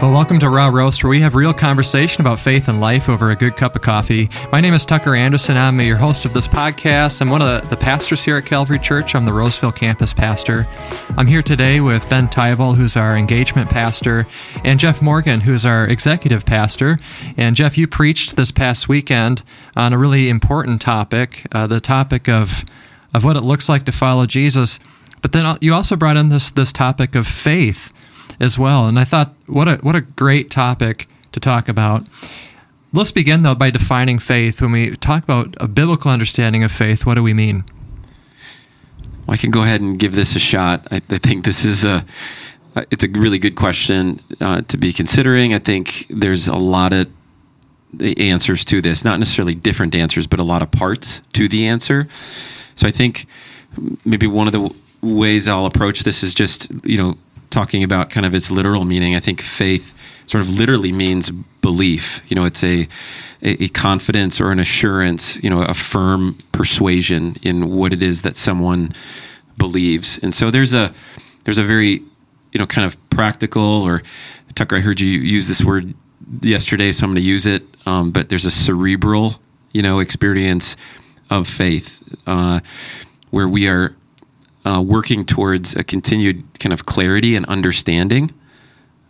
Well, welcome to Raw Roast, where we have real conversation about faith and life over a good cup of coffee. My name is Tucker Anderson. I'm your host of this podcast. I'm one of the pastors here at Calvary Church. I'm the Roseville campus pastor. I'm here today with Ben Tyval, who's our engagement pastor, and Jeff Morgan, who's our executive pastor. And Jeff, you preached this past weekend on a really important topic, uh, the topic of of what it looks like to follow Jesus. But then you also brought in this this topic of faith as well. And I thought, what a what a great topic to talk about. Let's begin though by defining faith. When we talk about a biblical understanding of faith, what do we mean? Well, I can go ahead and give this a shot. I, I think this is a it's a really good question uh, to be considering. I think there's a lot of answers to this, not necessarily different answers, but a lot of parts to the answer. So I think maybe one of the ways I'll approach this is just you know talking about kind of its literal meaning, I think faith sort of literally means belief. You know, it's a, a, confidence or an assurance, you know, a firm persuasion in what it is that someone believes. And so there's a there's a very, you know, kind of practical or Tucker, I heard you use this word yesterday, so I'm going to use it. Um, but there's a cerebral, you know, experience of faith uh, where we are uh, working towards a continued kind of clarity and understanding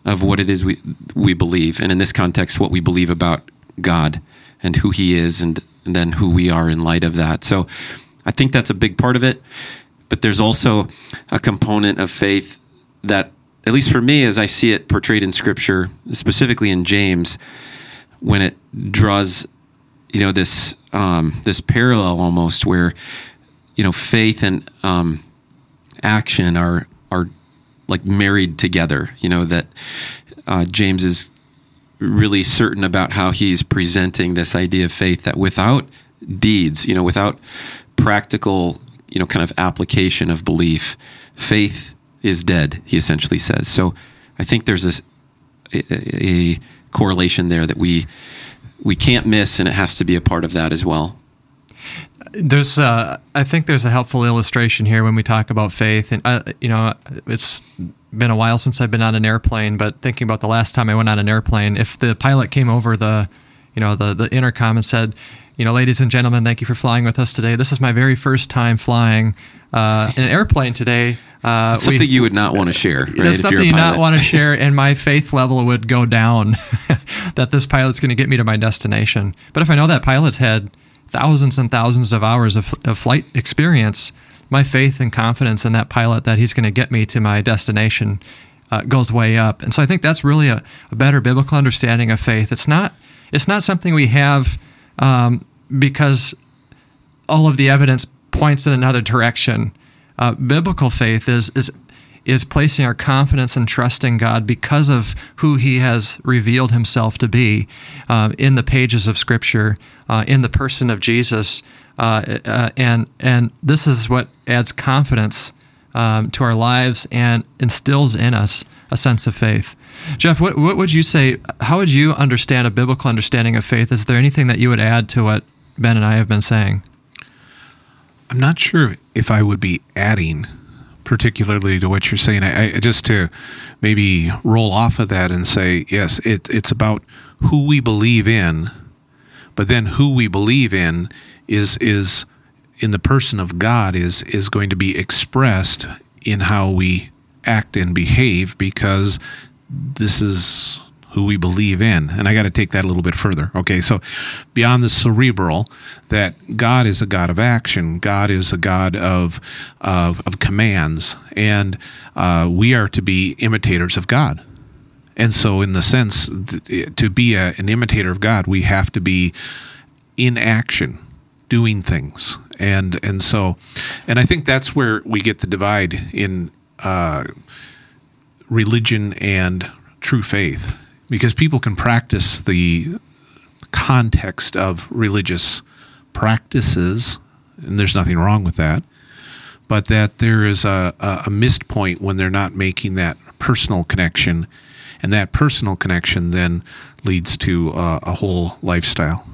of what it is we we believe, and in this context, what we believe about God and who He is, and, and then who we are in light of that. So, I think that's a big part of it. But there's also a component of faith that, at least for me, as I see it portrayed in Scripture, specifically in James, when it draws, you know, this um, this parallel almost where, you know, faith and um, action are are like married together. You know that uh, James is really certain about how he's presenting this idea of faith that without deeds, you know, without practical, you know, kind of application of belief, faith is dead. He essentially says. So I think there's a, a correlation there that we we can't miss, and it has to be a part of that as well. There's, uh, I think there's a helpful illustration here when we talk about faith, and uh, you know, it's been a while since I've been on an airplane, but thinking about the last time I went on an airplane, if the pilot came over the, you know, the the intercom and said, you know, ladies and gentlemen, thank you for flying with us today. This is my very first time flying uh, in an airplane today. Uh, something we, you would not want to share. Right, that's something you not want to share, and my faith level would go down that this pilot's going to get me to my destination. But if I know that pilot's had thousands and thousands of hours of, of flight experience, my faith and confidence in that pilot that he's going to get me to my destination uh, goes way up. And so I think that's really a, a, better biblical understanding of faith. It's not it's not something we have um, because all of the evidence points in another direction. Uh, biblical faith is is is placing our confidence and trust in God because of who He has revealed Himself to be uh, in the pages of Scripture, uh, in the person of Jesus, uh, uh and and this is what adds confidence um, to our lives and instills in us a sense of faith. Jeff, what, what would you say? How would you understand a biblical understanding of faith? Is there anything that you would add to what Ben and I have been saying? I'm not sure if I would be adding particularly to what you're saying. I, I, just to maybe roll off of that and say, yes, it, it's about who we believe in, but then who we believe in is is in the person of God is is going to be expressed in how we act and behave because this is who we believe in. And I got to take that a little bit further. Okay, so beyond the cerebral, that God is a God of action, God is a God of, of, of commands, and uh, we are to be imitators of God. And so, in the sense, to be a, an imitator of God, we have to be in action, doing things. And, and so, and I think that's where we get the divide in uh, religion and true faith because people can practice the context of religious practices, and there's nothing wrong with that, but that there is a, a missed point when they're not making that personal connection, and that personal connection then leads to uh, a whole lifestyle.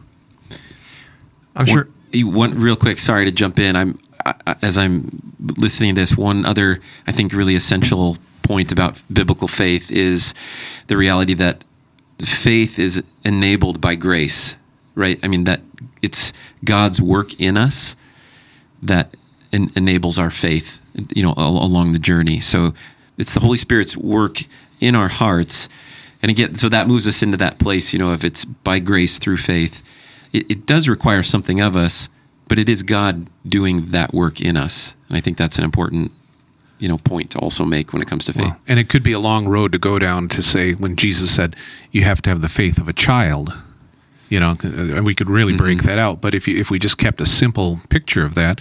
I'm sure. One, one, real quick. Sorry to jump in. I'm I, as I'm listening to this. One other, I think, really essential point about biblical faith is the reality that faith is enabled by grace, right? I mean that it's God's work in us that en- enables our faith, you know, al- along the journey. So it's the Holy Spirit's work in our hearts, and again, so that moves us into that place, you know, if it's by grace through faith, it, it does require something of us, but it is God doing that work in us, and I think that's an important you know point to also make when it comes to faith. Well, and it could be a long road to go down to say when Jesus said you have to have the faith of a child. You know, and we could really break mm-hmm. that out. But if you, if we just kept a simple picture of that,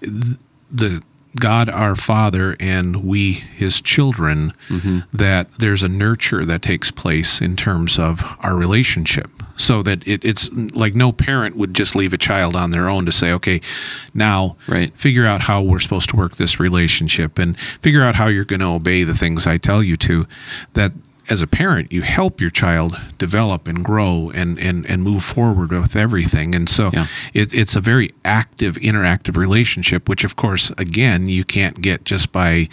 the God our Father and we His children, mm-hmm. that there's a nurture that takes place in terms of our relationship. So that it, it's like no parent would just leave a child on their own to say, okay, now Right. figure out how we're supposed to work this relationship and figure out how you're going to obey the things I tell you to. That as a parent, you help your child develop and grow and, and, and move forward with everything. And so Yeah. it, it's a very active, interactive relationship, which, of course, again, you can't get just by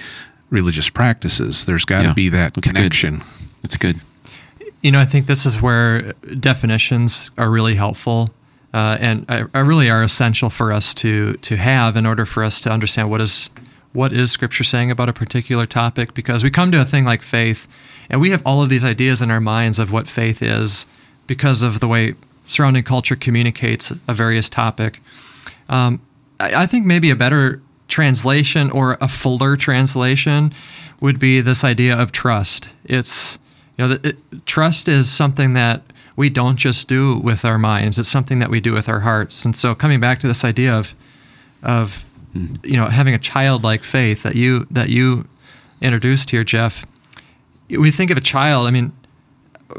religious practices. There's got to Yeah. be that That's good. connection. That's good. You know, I think this is where definitions are really helpful, uh, and are, are really are essential for us to to have in order for us to understand what is what is Scripture saying about a particular topic. Because we come to a thing like faith, and we have all of these ideas in our minds of what faith is because of the way surrounding culture communicates a various topic. Um, I, I think maybe a better translation or a fuller translation would be this idea of trust. It's you know, it, trust is something that we don't just do with our minds. It's something that we do with our hearts. And so, coming back to this idea of of you know having a childlike faith that you that you introduced here, Jeff. We think of a child. I mean,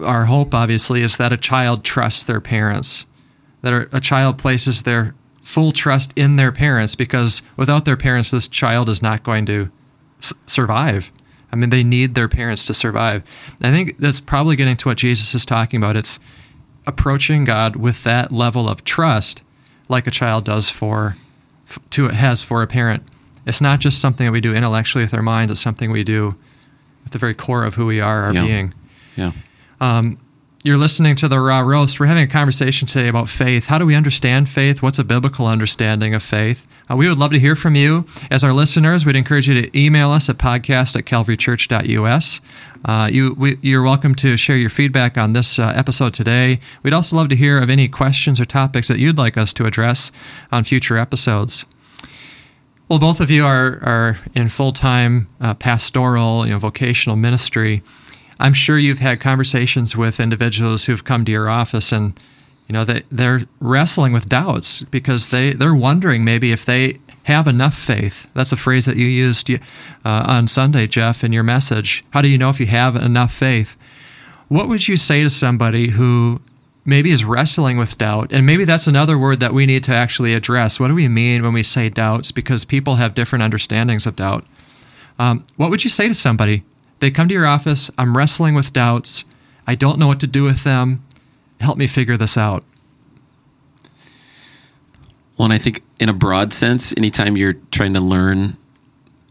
our hope obviously is that a child trusts their parents, that a, child places their full trust in their parents because without their parents, this child is not going to s- survive. I mean, they need their parents to survive. I think that's probably getting to what Jesus is talking about. It's approaching God with that level of trust, like a child does for, to has for a parent. It's not just something that we do intellectually with our minds. It's something we do at the very core of who we are, our Yeah. being. Yeah. You're listening to the Raw Roast. We're having a conversation today about faith. How do we understand faith? What's a biblical understanding of faith? Uh, we would love to hear from you. As our listeners, we'd encourage you to email us at podcast at calvarychurch.us. Uh, you, we, you're welcome to share your feedback on this uh, episode today. We'd also love to hear of any questions or topics that you'd like us to address on future episodes. Well, both of you are, are in full time uh, pastoral, you know, vocational ministry. I'm sure you've had conversations with individuals who've come to your office and, you know, they, they're wrestling with doubts because they, they're wondering maybe if they have enough faith. That's a phrase that you used uh, on Sunday, Jeff, in your message. How do you know if you have enough faith? What would you say to somebody who maybe is wrestling with doubt? And maybe that's another word that we need to actually address. What do we mean when we say doubts? Because people have different understandings of doubt. Um, what would you say to somebody? They come to your office, I'm wrestling with doubts. I don't know what to do with them. Help me figure this out. Well, and I think in a broad sense, anytime you're trying to learn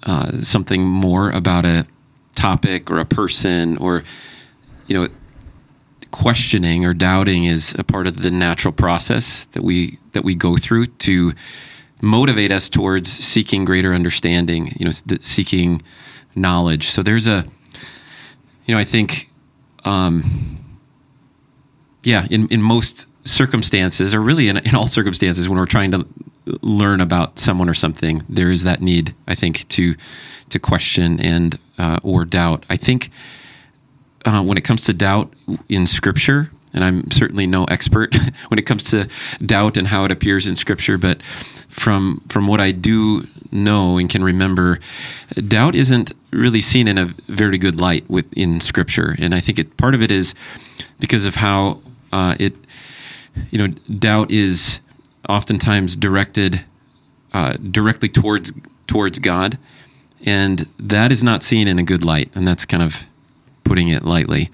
uh, something more about a topic or a person or, you know, questioning or doubting is a part of the natural process that we that we go through to motivate us towards seeking greater understanding, you know, seeking knowledge. So there's a, you know, I think, um, yeah, in, in most circumstances, or really in, in all circumstances, when we're trying to learn about someone or something, there is that need, I think, to to question and uh, or doubt. I think uh, when it comes to doubt in Scripture, and I'm certainly no expert when it comes to doubt and how it appears in Scripture, but from from what I do know and can remember, doubt isn't really seen in a very good light within Scripture, and I think it part of it is because of how uh, it, you know, doubt is oftentimes directed uh, directly towards towards God, and that is not seen in a good light, and that's kind of putting it lightly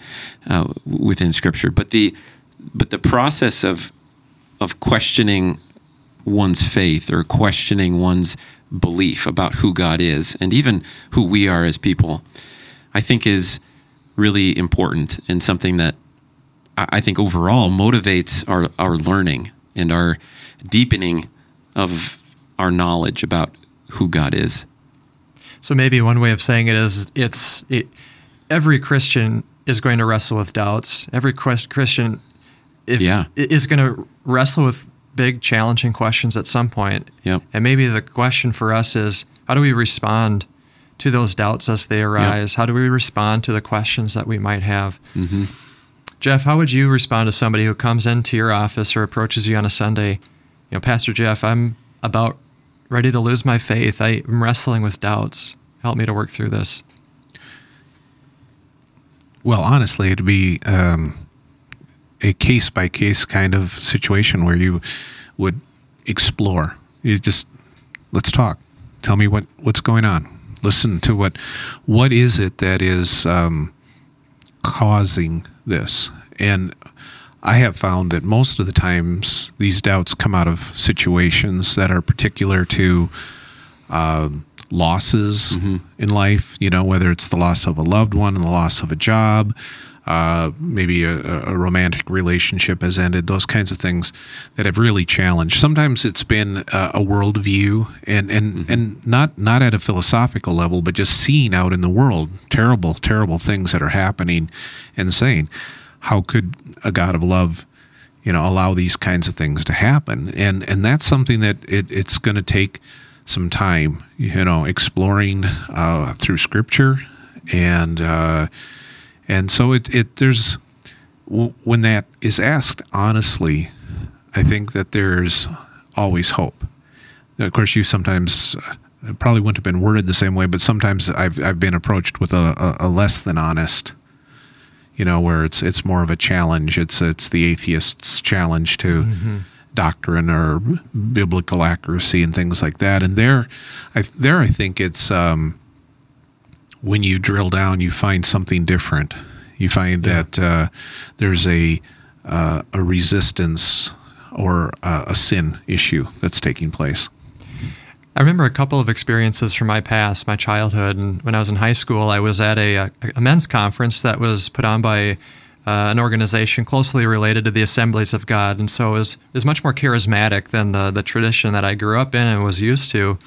uh, within Scripture. But the but the process of of questioning one's faith or questioning one's belief about who God is and even who we are as people, I think is really important and something that I think overall motivates our, our learning and our deepening of our knowledge about who God is. So maybe one way of saying it is it's it, every Christian is going to wrestle with doubts. Every Chris- Christian if, Yeah. is going to wrestle with big challenging questions at some point. Yep. And maybe the question for us is how do we respond to those doubts as they arise? How do we respond to the questions that we might have? Mm-hmm. Jeff, how would you respond to somebody who comes into your office or approaches you on a Sunday? You know, Pastor Jeff, I'm about ready to lose my faith. I'm wrestling with doubts. Help me to work through this. Well, honestly, it'd be um, a case by case kind of situation where you would explore. You just let's talk. Tell me what what's going on. Listen to what what is it that is um, causing this. And I have found that most of the times these doubts come out of situations that are particular to um, losses in life. You know, whether it's the loss of a loved one, and the loss of a job, uh, maybe a, a romantic relationship has ended. Those kinds of things that have really challenged. Sometimes it's been uh, a worldview, and and and not not at a philosophical level, but just seeing out in the world terrible, terrible things that are happening, and saying, how could a God of love you know allow these kinds of things to happen and and that's something that it, it's going to take some time you know exploring uh, through scripture. And uh, and so it, it there's when that is asked honestly i think that there's always hope. Now, of course you sometimes uh, probably wouldn't have been worded the same way but sometimes i've, I've been approached with a, a, a less than honest you know, where it's it's more of a challenge. It's it's the atheist's challenge to doctrine or biblical accuracy and things like that. And there, I there I think it's um, when you drill down, you find something different. You find that uh, there's a uh, a resistance or uh, a sin issue that's taking place. I remember a couple of experiences from my past, my childhood, and when I was in high school, I was at a, a men's conference that was put on by uh, an organization closely related to the Assemblies of God, and so is was much more charismatic than the the tradition that I grew up in and was used to.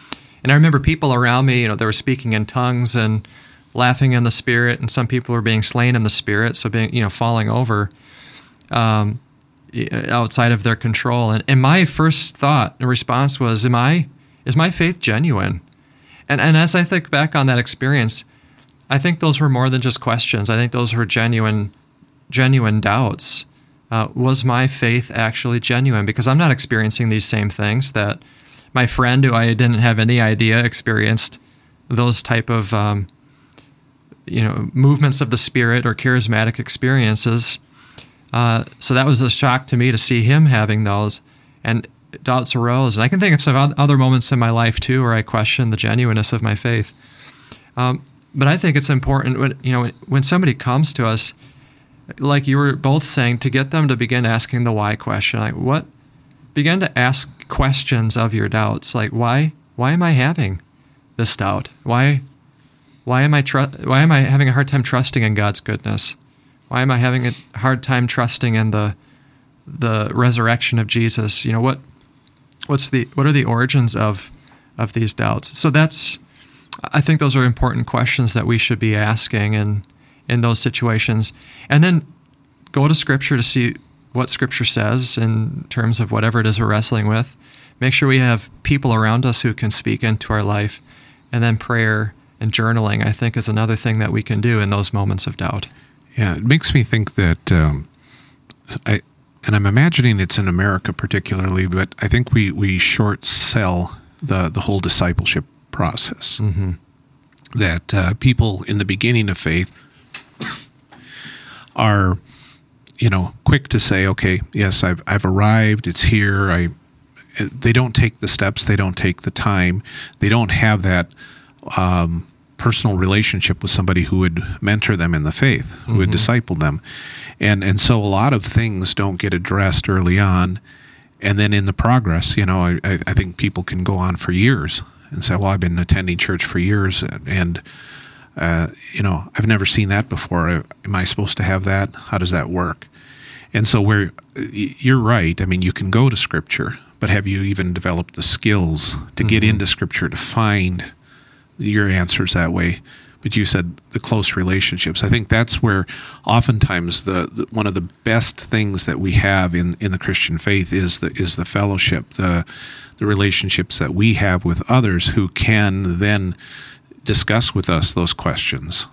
And I remember people around me, you know, they were speaking in tongues and laughing in the spirit, and some people were being slain in the spirit, so being you know falling over. Um, outside of their control. And, and my first thought and response was, Am I is my faith genuine? And and as I think back on that experience, I think those were more than just questions. I think those were genuine genuine doubts. Uh, was my faith actually genuine? Because I'm not experiencing these same things that my friend, who I didn't have any idea experienced those type of um, you know movements of the spirit or charismatic experiences. Uh, so that was a shock to me to see him having those, and doubts arose. And I can think of some other moments in my life too where I questioned the genuineness of my faith. Um, but I think it's important when you know when somebody comes to us, like you were both saying, to get them to begin asking the why question, like what, begin to ask questions of your doubts, like why why am I having this doubt? Why why am I tr- why am I having a hard time trusting in God's goodness? Why am I having a hard time trusting in the the resurrection of Jesus? You know what what's the what are the origins of of these doubts? So that's I think those are important questions that we should be asking in in those situations, and then go to Scripture to see what Scripture says in terms of whatever it is we're wrestling with. Make sure we have people around us who can speak into our life, and then prayer and journaling. I think is another thing that we can do in those moments of doubt. Yeah, it makes me think that um, I, and I'm imagining it's in America particularly, but I think we we short sell the the whole discipleship process. That uh, people in the beginning of faith are, you know, quick to say, okay, yes, I've I've arrived, it's here. I they don't take the steps, they don't take the time, they don't have that um, personal relationship with somebody who would mentor them in the faith, who would disciple them, and and so a lot of things don't get addressed early on, and then in the progress, you know, I, I I think people can go on for years and say, well, I've been attending church for years, and uh, you know, I've never seen that before. Am I supposed to have that? How does that work? And so, where you're right. I mean, you can go to Scripture, but have you even developed the skills to get into Scripture to find your answers that way? But you said the close relationships. I think that's where oftentimes the, the one of the best things that we have in, in the Christian faith is the is the fellowship, the the relationships that we have with others who can then discuss with us those questions.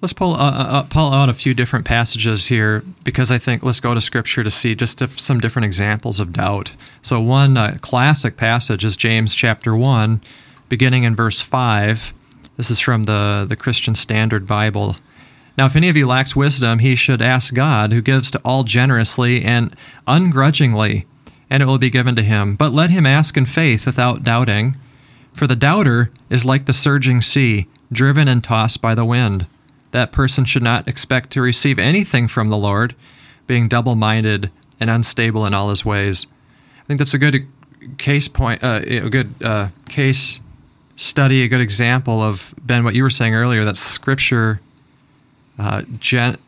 Let's pull, uh, uh, pull out a few different passages here because I think let's go to Scripture to see just if some different examples of doubt. So, one uh, classic passage is James chapter 1, beginning in verse 5. This is from the, the Christian Standard Bible. Now, if any of you lacks wisdom, he should ask God, who gives to all generously and ungrudgingly, and it will be given to him. But let him ask in faith without doubting. For the doubter is like the surging sea, driven and tossed by the wind. That person should not expect to receive anything from the Lord, being double minded and unstable in all his ways. I think that's a good case point, uh, a good uh, case study, a good example of, Ben, what you were saying earlier that scripture. Uh, gen-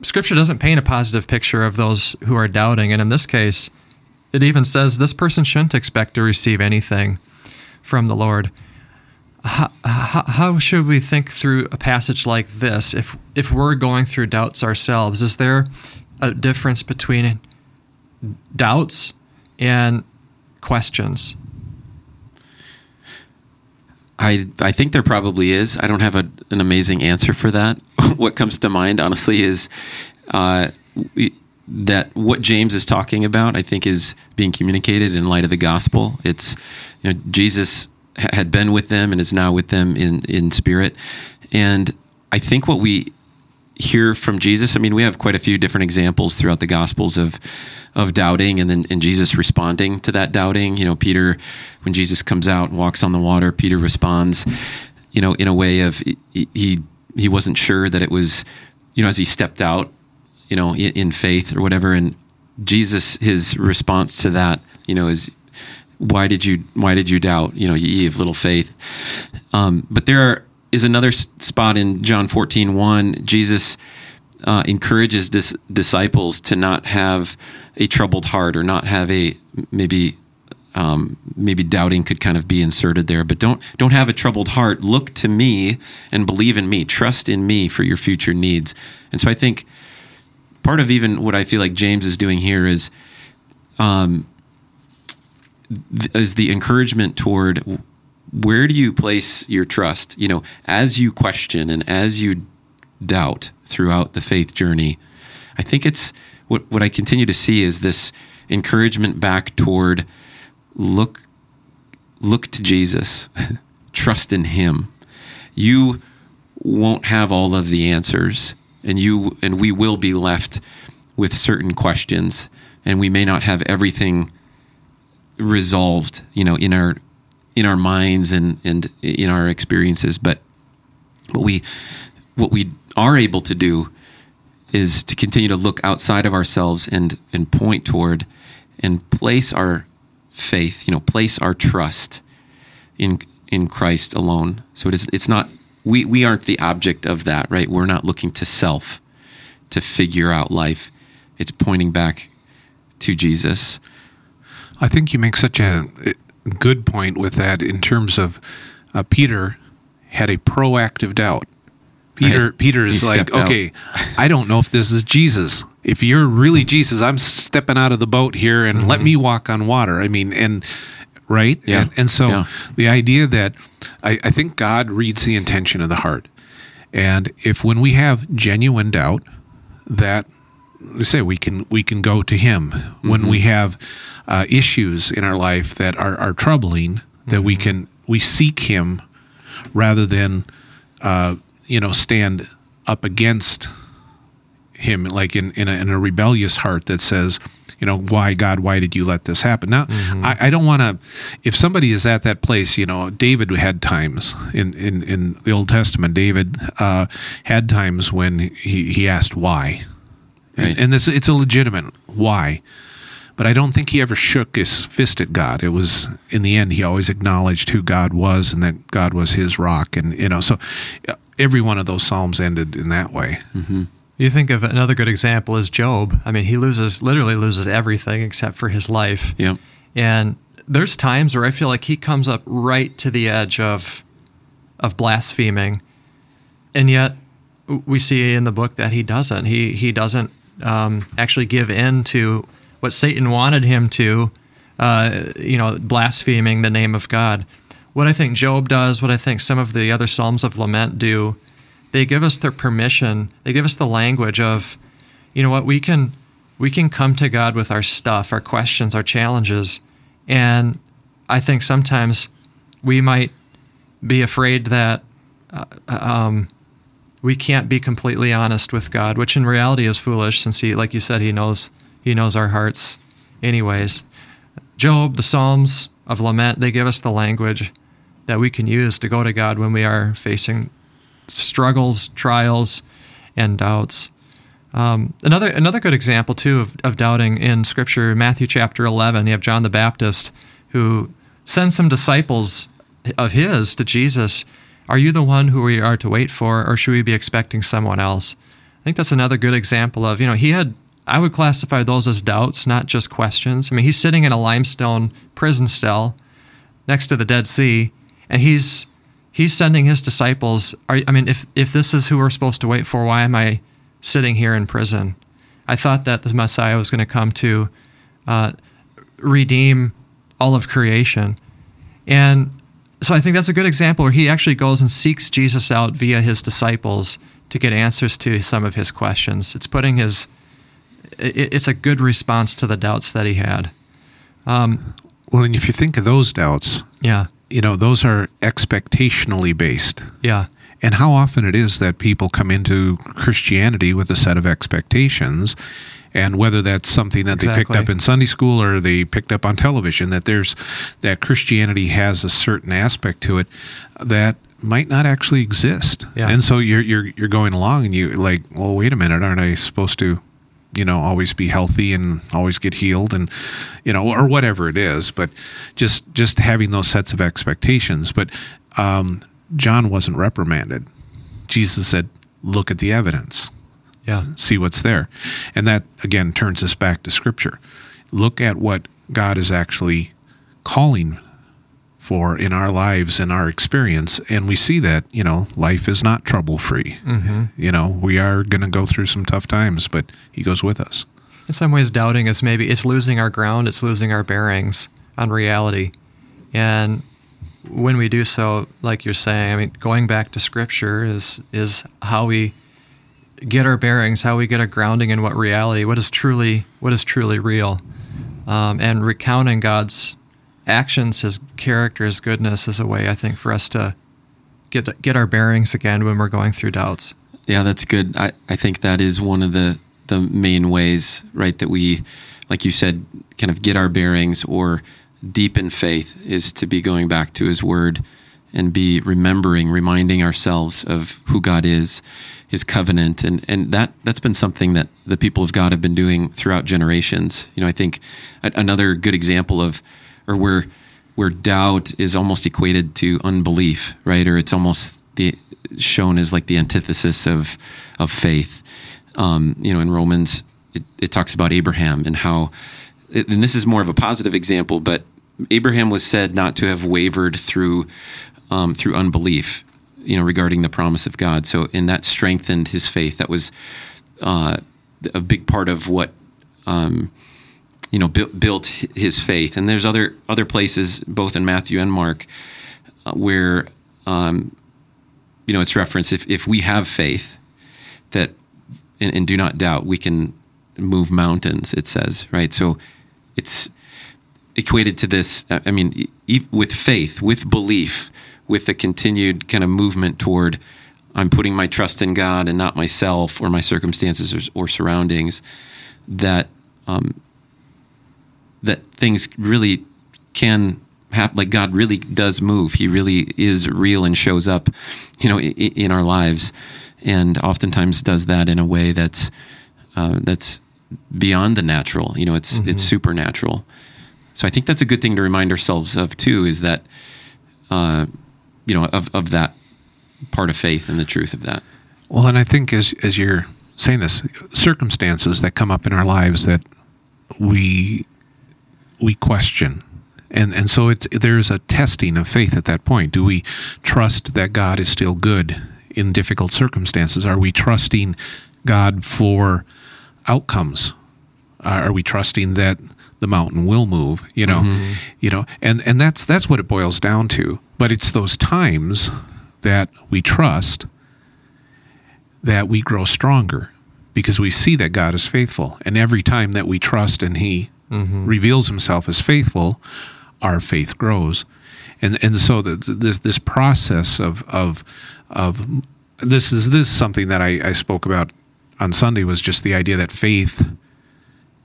scripture doesn't paint a positive picture of those who are doubting. And in this case, it even says this person shouldn't expect to receive anything from the Lord. How, how, should we think through a passage like this if if we're going through doubts ourselves? Is there a difference between doubts and questions? I I think there probably is. I don't have a, an amazing answer for that. what comes to mind, honestly, is uh, we, that what James is talking about. I think is being communicated in light of the gospel. It's you know Jesus had been with them and is now with them in in spirit, and I think what we hear from Jesus. I mean, we have quite a few different examples throughout the Gospels of of doubting, and then and Jesus responding to that doubting. You know, Peter, when Jesus comes out and walks on the water, Peter responds, you know, in a way of he he wasn't sure that it was, you know, as he stepped out, you know, in, in faith or whatever, and Jesus, his response to that, you know, is why did you why did you doubt? You know, ye of little faith. Um, but there is another spot in John 14, 1. Jesus uh, encourages dis- disciples to not have a troubled heart or not have a maybe um, maybe doubting could kind of be inserted there, but don't don't have a troubled heart. Look to me and believe in me. Trust in me for your future needs. And so I think part of even what I feel like James is doing here is um, is the encouragement toward where do you place your trust? You know, as you question and as you doubt throughout the faith journey, I think it's what what I continue to see is this encouragement back toward look look to Jesus, trust in him. You won't have all of the answers and you and we will be left with certain questions and we may not have everything resolved, you know, in our in our minds and, and in our experiences. But what we what we are able to do is to continue to look outside of ourselves and and point toward and place our faith, you know, place our trust in in Christ alone. So it is it's not we we aren't the object of that, right? We're not looking to self to figure out life. It's pointing back to Jesus. I think you make such a good point with that in terms of uh, Peter had a proactive doubt. Peter Right. Peter is He like, okay, I don't know if this is Jesus. If you're really Jesus, I'm stepping out of the boat here and let me walk on water. I mean, and right, Mm-hmm. Yeah. and, and so Yeah. the idea that I, I think God reads the intention of the heart, and if when we have genuine doubt, that we say we can we can go to Him when we have uh, issues in our life that are, are troubling. That we can we seek Him rather than uh, you know stand up against Him like in in a, in a rebellious heart that says. You know why God? Why did you let this happen? Now, I, I don't want to. If somebody is at that place, you know, David had times in in, in the Old Testament. David uh, had times when he he asked why, Right. and, and this it's a legitimate why. But but I don't think he ever shook his fist at God. It was in the end he always acknowledged who God was and that God was his rock, and you know, so uh, every one of those psalms ended in that way. Mm-hmm. You think of another good example is Job. I mean, he loses literally loses everything except for his life. Yep. And there's times where I feel like he comes up right to the edge of of blaspheming, and yet we see in the book that he doesn't. He he doesn't um, actually give in to what Satan wanted him to. Uh, you know, blaspheming the name of God. What I think Job does, what I think some of the other Psalms of Lament do, they give us their permission. They give us the language of, you know what, we can we can come to God with our stuff, our questions, our challenges, and I think sometimes we might be afraid that uh, um, we can't be completely honest with God, which in reality is foolish, since He, like you said, He knows He knows our hearts, anyways. Job, the Psalms of lament, they give us the language that we can use to go to God when we are facing struggles, trials, and doubts. Um, another another good example too of, of doubting in Scripture, Matthew chapter eleven. You have John the Baptist who sends some disciples of his to Jesus. Are you the one who we are to wait for, or should we be expecting someone else? I think that's another good example of you know he had. I would classify those as doubts, not just questions. I mean, he's sitting in a limestone prison cell next to the Dead Sea, and he's he's sending his disciples. Are, I mean, if if this is who we're supposed to wait for, why am I sitting here in prison? I thought that the Messiah was going to come to uh, redeem all of creation, and so I think that's a good example where he actually goes and seeks Jesus out via his disciples to get answers to some of his questions. It's putting his it's a good response to the doubts that he had. Um, well, and if you think of those doubts, yeah, you know, those are expectationally based. Yeah. And how often it is that people come into Christianity with a set of expectations, and whether that's something that exactly. they picked up in Sunday school or they picked up on television, that there's that Christianity has a certain aspect to it that might not actually exist. Yeah. And so you're you're you're going along and you like, well, wait a minute, aren't I supposed to you know always be healthy and always get healed and you know or whatever it is but just just having those sets of expectations but um, john wasn't reprimanded jesus said look at the evidence yeah. See what's there. And that again turns us back to scripture. Look at what god is actually calling for in our lives and our experience and we see that you know life is not trouble free mm-hmm. you know we are going to go through some tough times but he goes with us. In some ways doubting is maybe it's losing our ground it's losing our bearings on reality. And when we do so like you're saying i mean going back to scripture is is how we get our bearings how we get a grounding in what reality what is truly what is truly real um, and recounting god's actions, his character, his goodness is a way I think for us to get get our bearings again when we're going through doubts. Yeah, that's good. I, I think that is one of the the main ways, right, that we, like you said, kind of get our bearings or deepen faith is to be going back to his word and be remembering, reminding ourselves of who God is, his covenant. And, and that, that's been something that the people of God have been doing throughout generations. You know, I think another good example of or where where doubt is almost equated to unbelief, right? Or it's almost the shown as like the antithesis of of faith. Um, you know, in Romans, it, it talks about Abraham and how, and this is more of a positive example, but Abraham was said not to have wavered through um, through unbelief, you know, regarding the promise of God. So, and that strengthened his faith. That was uh, a big part of what um, you know bu- built his faith. And there's other other places, both in Matthew and Mark, uh, where um, you know it's referenced if if we have faith that and, and do not doubt, we can move mountains. It says right, so it's equated to this. I mean, e- with faith, with belief, with the continued kind of movement toward. I'm putting my trust in God and not myself or my circumstances or, or surroundings. That um, that things really can happen. Like God really does move. He really is real and shows up, you know, in, in our lives, and oftentimes does that in a way that's uh, that's beyond the natural. You know, it's it's supernatural. So I think that's a good thing to remind ourselves of too. Is that uh, you know of of that part of faith and the truth of that. Well, and I think as as you're saying this, circumstances that come up in our lives that we we question. And and so it's there's a testing of faith at that point. Do we trust that God is still good in difficult circumstances? Are we trusting God for outcomes? Are we trusting that the mountain will move? You know, you know, and and that's that's what it boils down to. But it's those times that we trust that we grow stronger because we see that God is faithful. And every time that we trust and He reveals Himself as faithful, our faith grows. And and so the, this this process of of of this is this is something that I, I spoke about on Sunday was just the idea that faith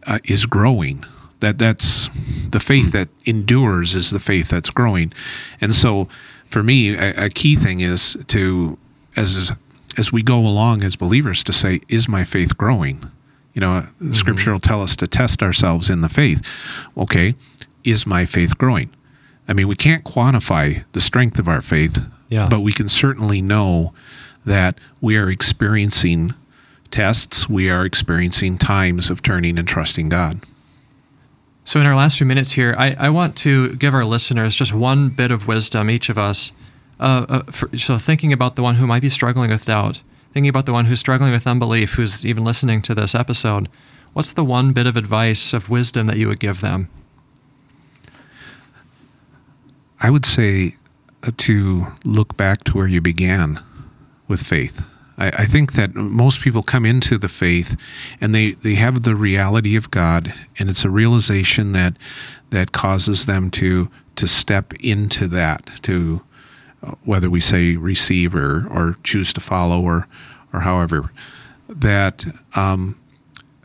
uh, is growing. That that's the faith that endures is the faith that's growing, and so for me, a, a key thing is to as as we go along as believers to say, is my faith growing? You know, mm-hmm. Scripture will tell us to test ourselves in the faith. Okay, is my faith growing? I mean, we can't quantify the strength of our faith, Yeah. but we can certainly know that we are experiencing tests, we are experiencing times of turning and trusting God. So, in our last few minutes here, I, I want to give our listeners just one bit of wisdom, each of us. Uh, uh, for, so, thinking about the one who might be struggling with doubt, thinking about the one who's struggling with unbelief, who's even listening to this episode, what's the one bit of advice of wisdom that you would give them? I would say to look back to where you began with faith. I, I think that most people come into the faith and they, they have the reality of God, and it's a realization that that causes them to to step into that, to uh, whether we say receive or, or choose to follow or or however that um,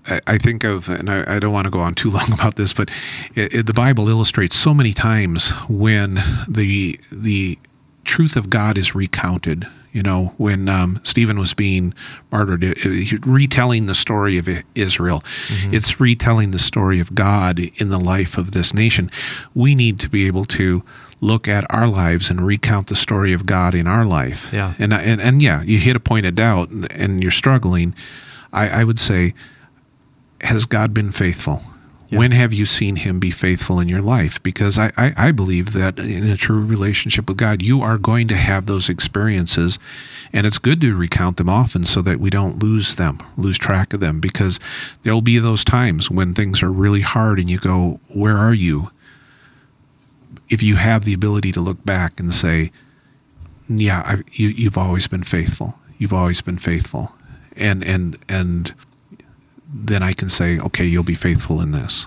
I, I think of, and I, I don't want to go on too long about this, but it, it, the Bible illustrates so many times when the the truth of God is recounted. You know, when um, Stephen was being martyred, it, it- retelling the story of Israel, it's retelling the story of God in the life of this nation. We need to be able to look at our lives and recount the story of God in our life. Yeah. And and and yeah, you hit a point of doubt and, and you're struggling. I, I would say has God been faithful? Yeah. When have you seen him be faithful in your life? Because I, I, I believe that in a true relationship with God, you are going to have those experiences. And it's good to recount them often so that we don't lose them, lose track of them. Because there'll be those times when things are really hard and you go, Where are you? If you have the ability to look back and say, Yeah, I, you, you've always been faithful. You've always been faithful. And, and, and, then I can say, okay, you'll be faithful in this.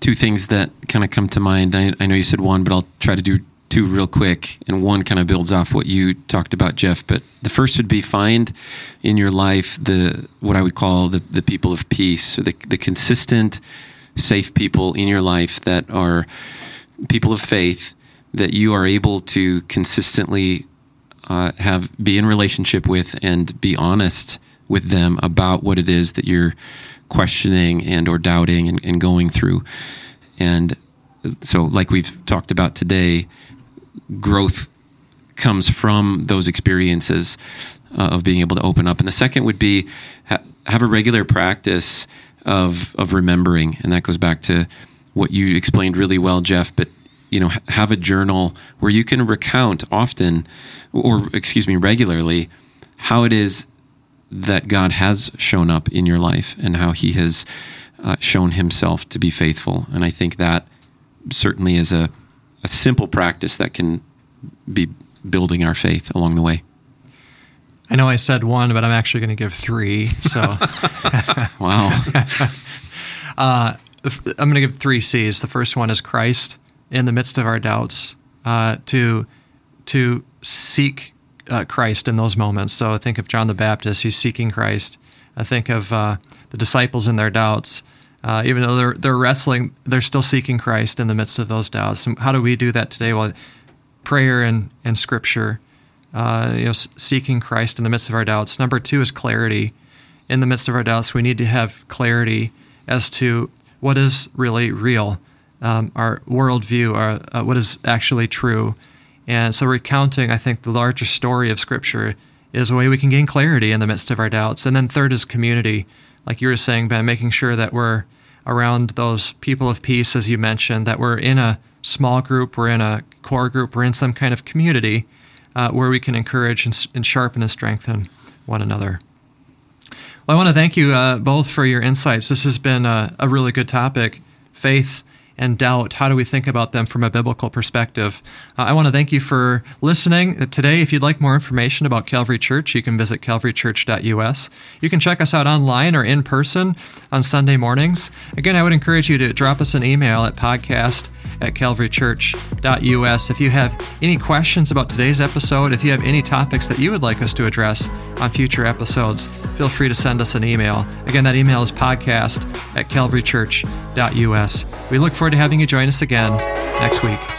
two things that kind of come to mind. I, I know you said one, but I'll try to do two real quick. And one kind of builds off what you talked about, Jeff. But the first would be find in your life the what I would call the, the people of peace, or the, the consistent, safe people in your life that are people of faith that you are able to consistently uh, have be in relationship with and be honest with them about what it is that you're questioning and or doubting and, and going through. And so like we've talked about today growth comes from those experiences uh, of being able to open up. And the second would be ha- have a regular practice of of remembering. And that goes back to what you explained really well jeff but you know ha- have a journal where you can recount often or excuse me regularly how it is that God has shown up in your life and how He has uh, shown Himself to be faithful. And I think that certainly is a, a simple practice that can be building our faith along the way. I know I said one, but I'm actually going to give three. So Wow. f- I'm going to give three C's. The first one is Christ in the midst of our doubts, uh, to to seek uh, Christ in those moments. So I think of John the Baptist; he's seeking Christ. I think of uh, the disciples in their doubts. Uh, even though they're they're wrestling, they're still seeking Christ in the midst of those doubts. And how do we do that today? Well, prayer and and Scripture. Uh, you know, seeking Christ in the midst of our doubts. Number two is clarity in the midst of our doubts, we need to have clarity as to what is really real, um, our worldview, our, uh, what is actually true. And so, recounting, I think, the larger story of Scripture is a way we can gain clarity in the midst of our doubts. And then, third is community. Like you were saying, Ben, making sure that we're around those people of peace, as you mentioned, that we're in a small group, we're in a core group, we're in some kind of community uh, where we can encourage and, and, sharpen and strengthen one another. Well, I want to thank you uh, both for your insights. This has been a, a really good topic faith and doubt. How do we think about them from a biblical perspective? Uh, I want to thank you for listening today. If you'd like more information about Calvary Church, you can visit calvarychurch.us. You can check us out online or in person on Sunday mornings. Again, I would encourage you to drop us an email at podcast at calvarychurch.us. If you have any questions about today's episode, if you have any topics that you would like us to address on future episodes, feel free to send us an email. Again, that email is podcast at calvarychurch.us. We look forward to having you join us again next week.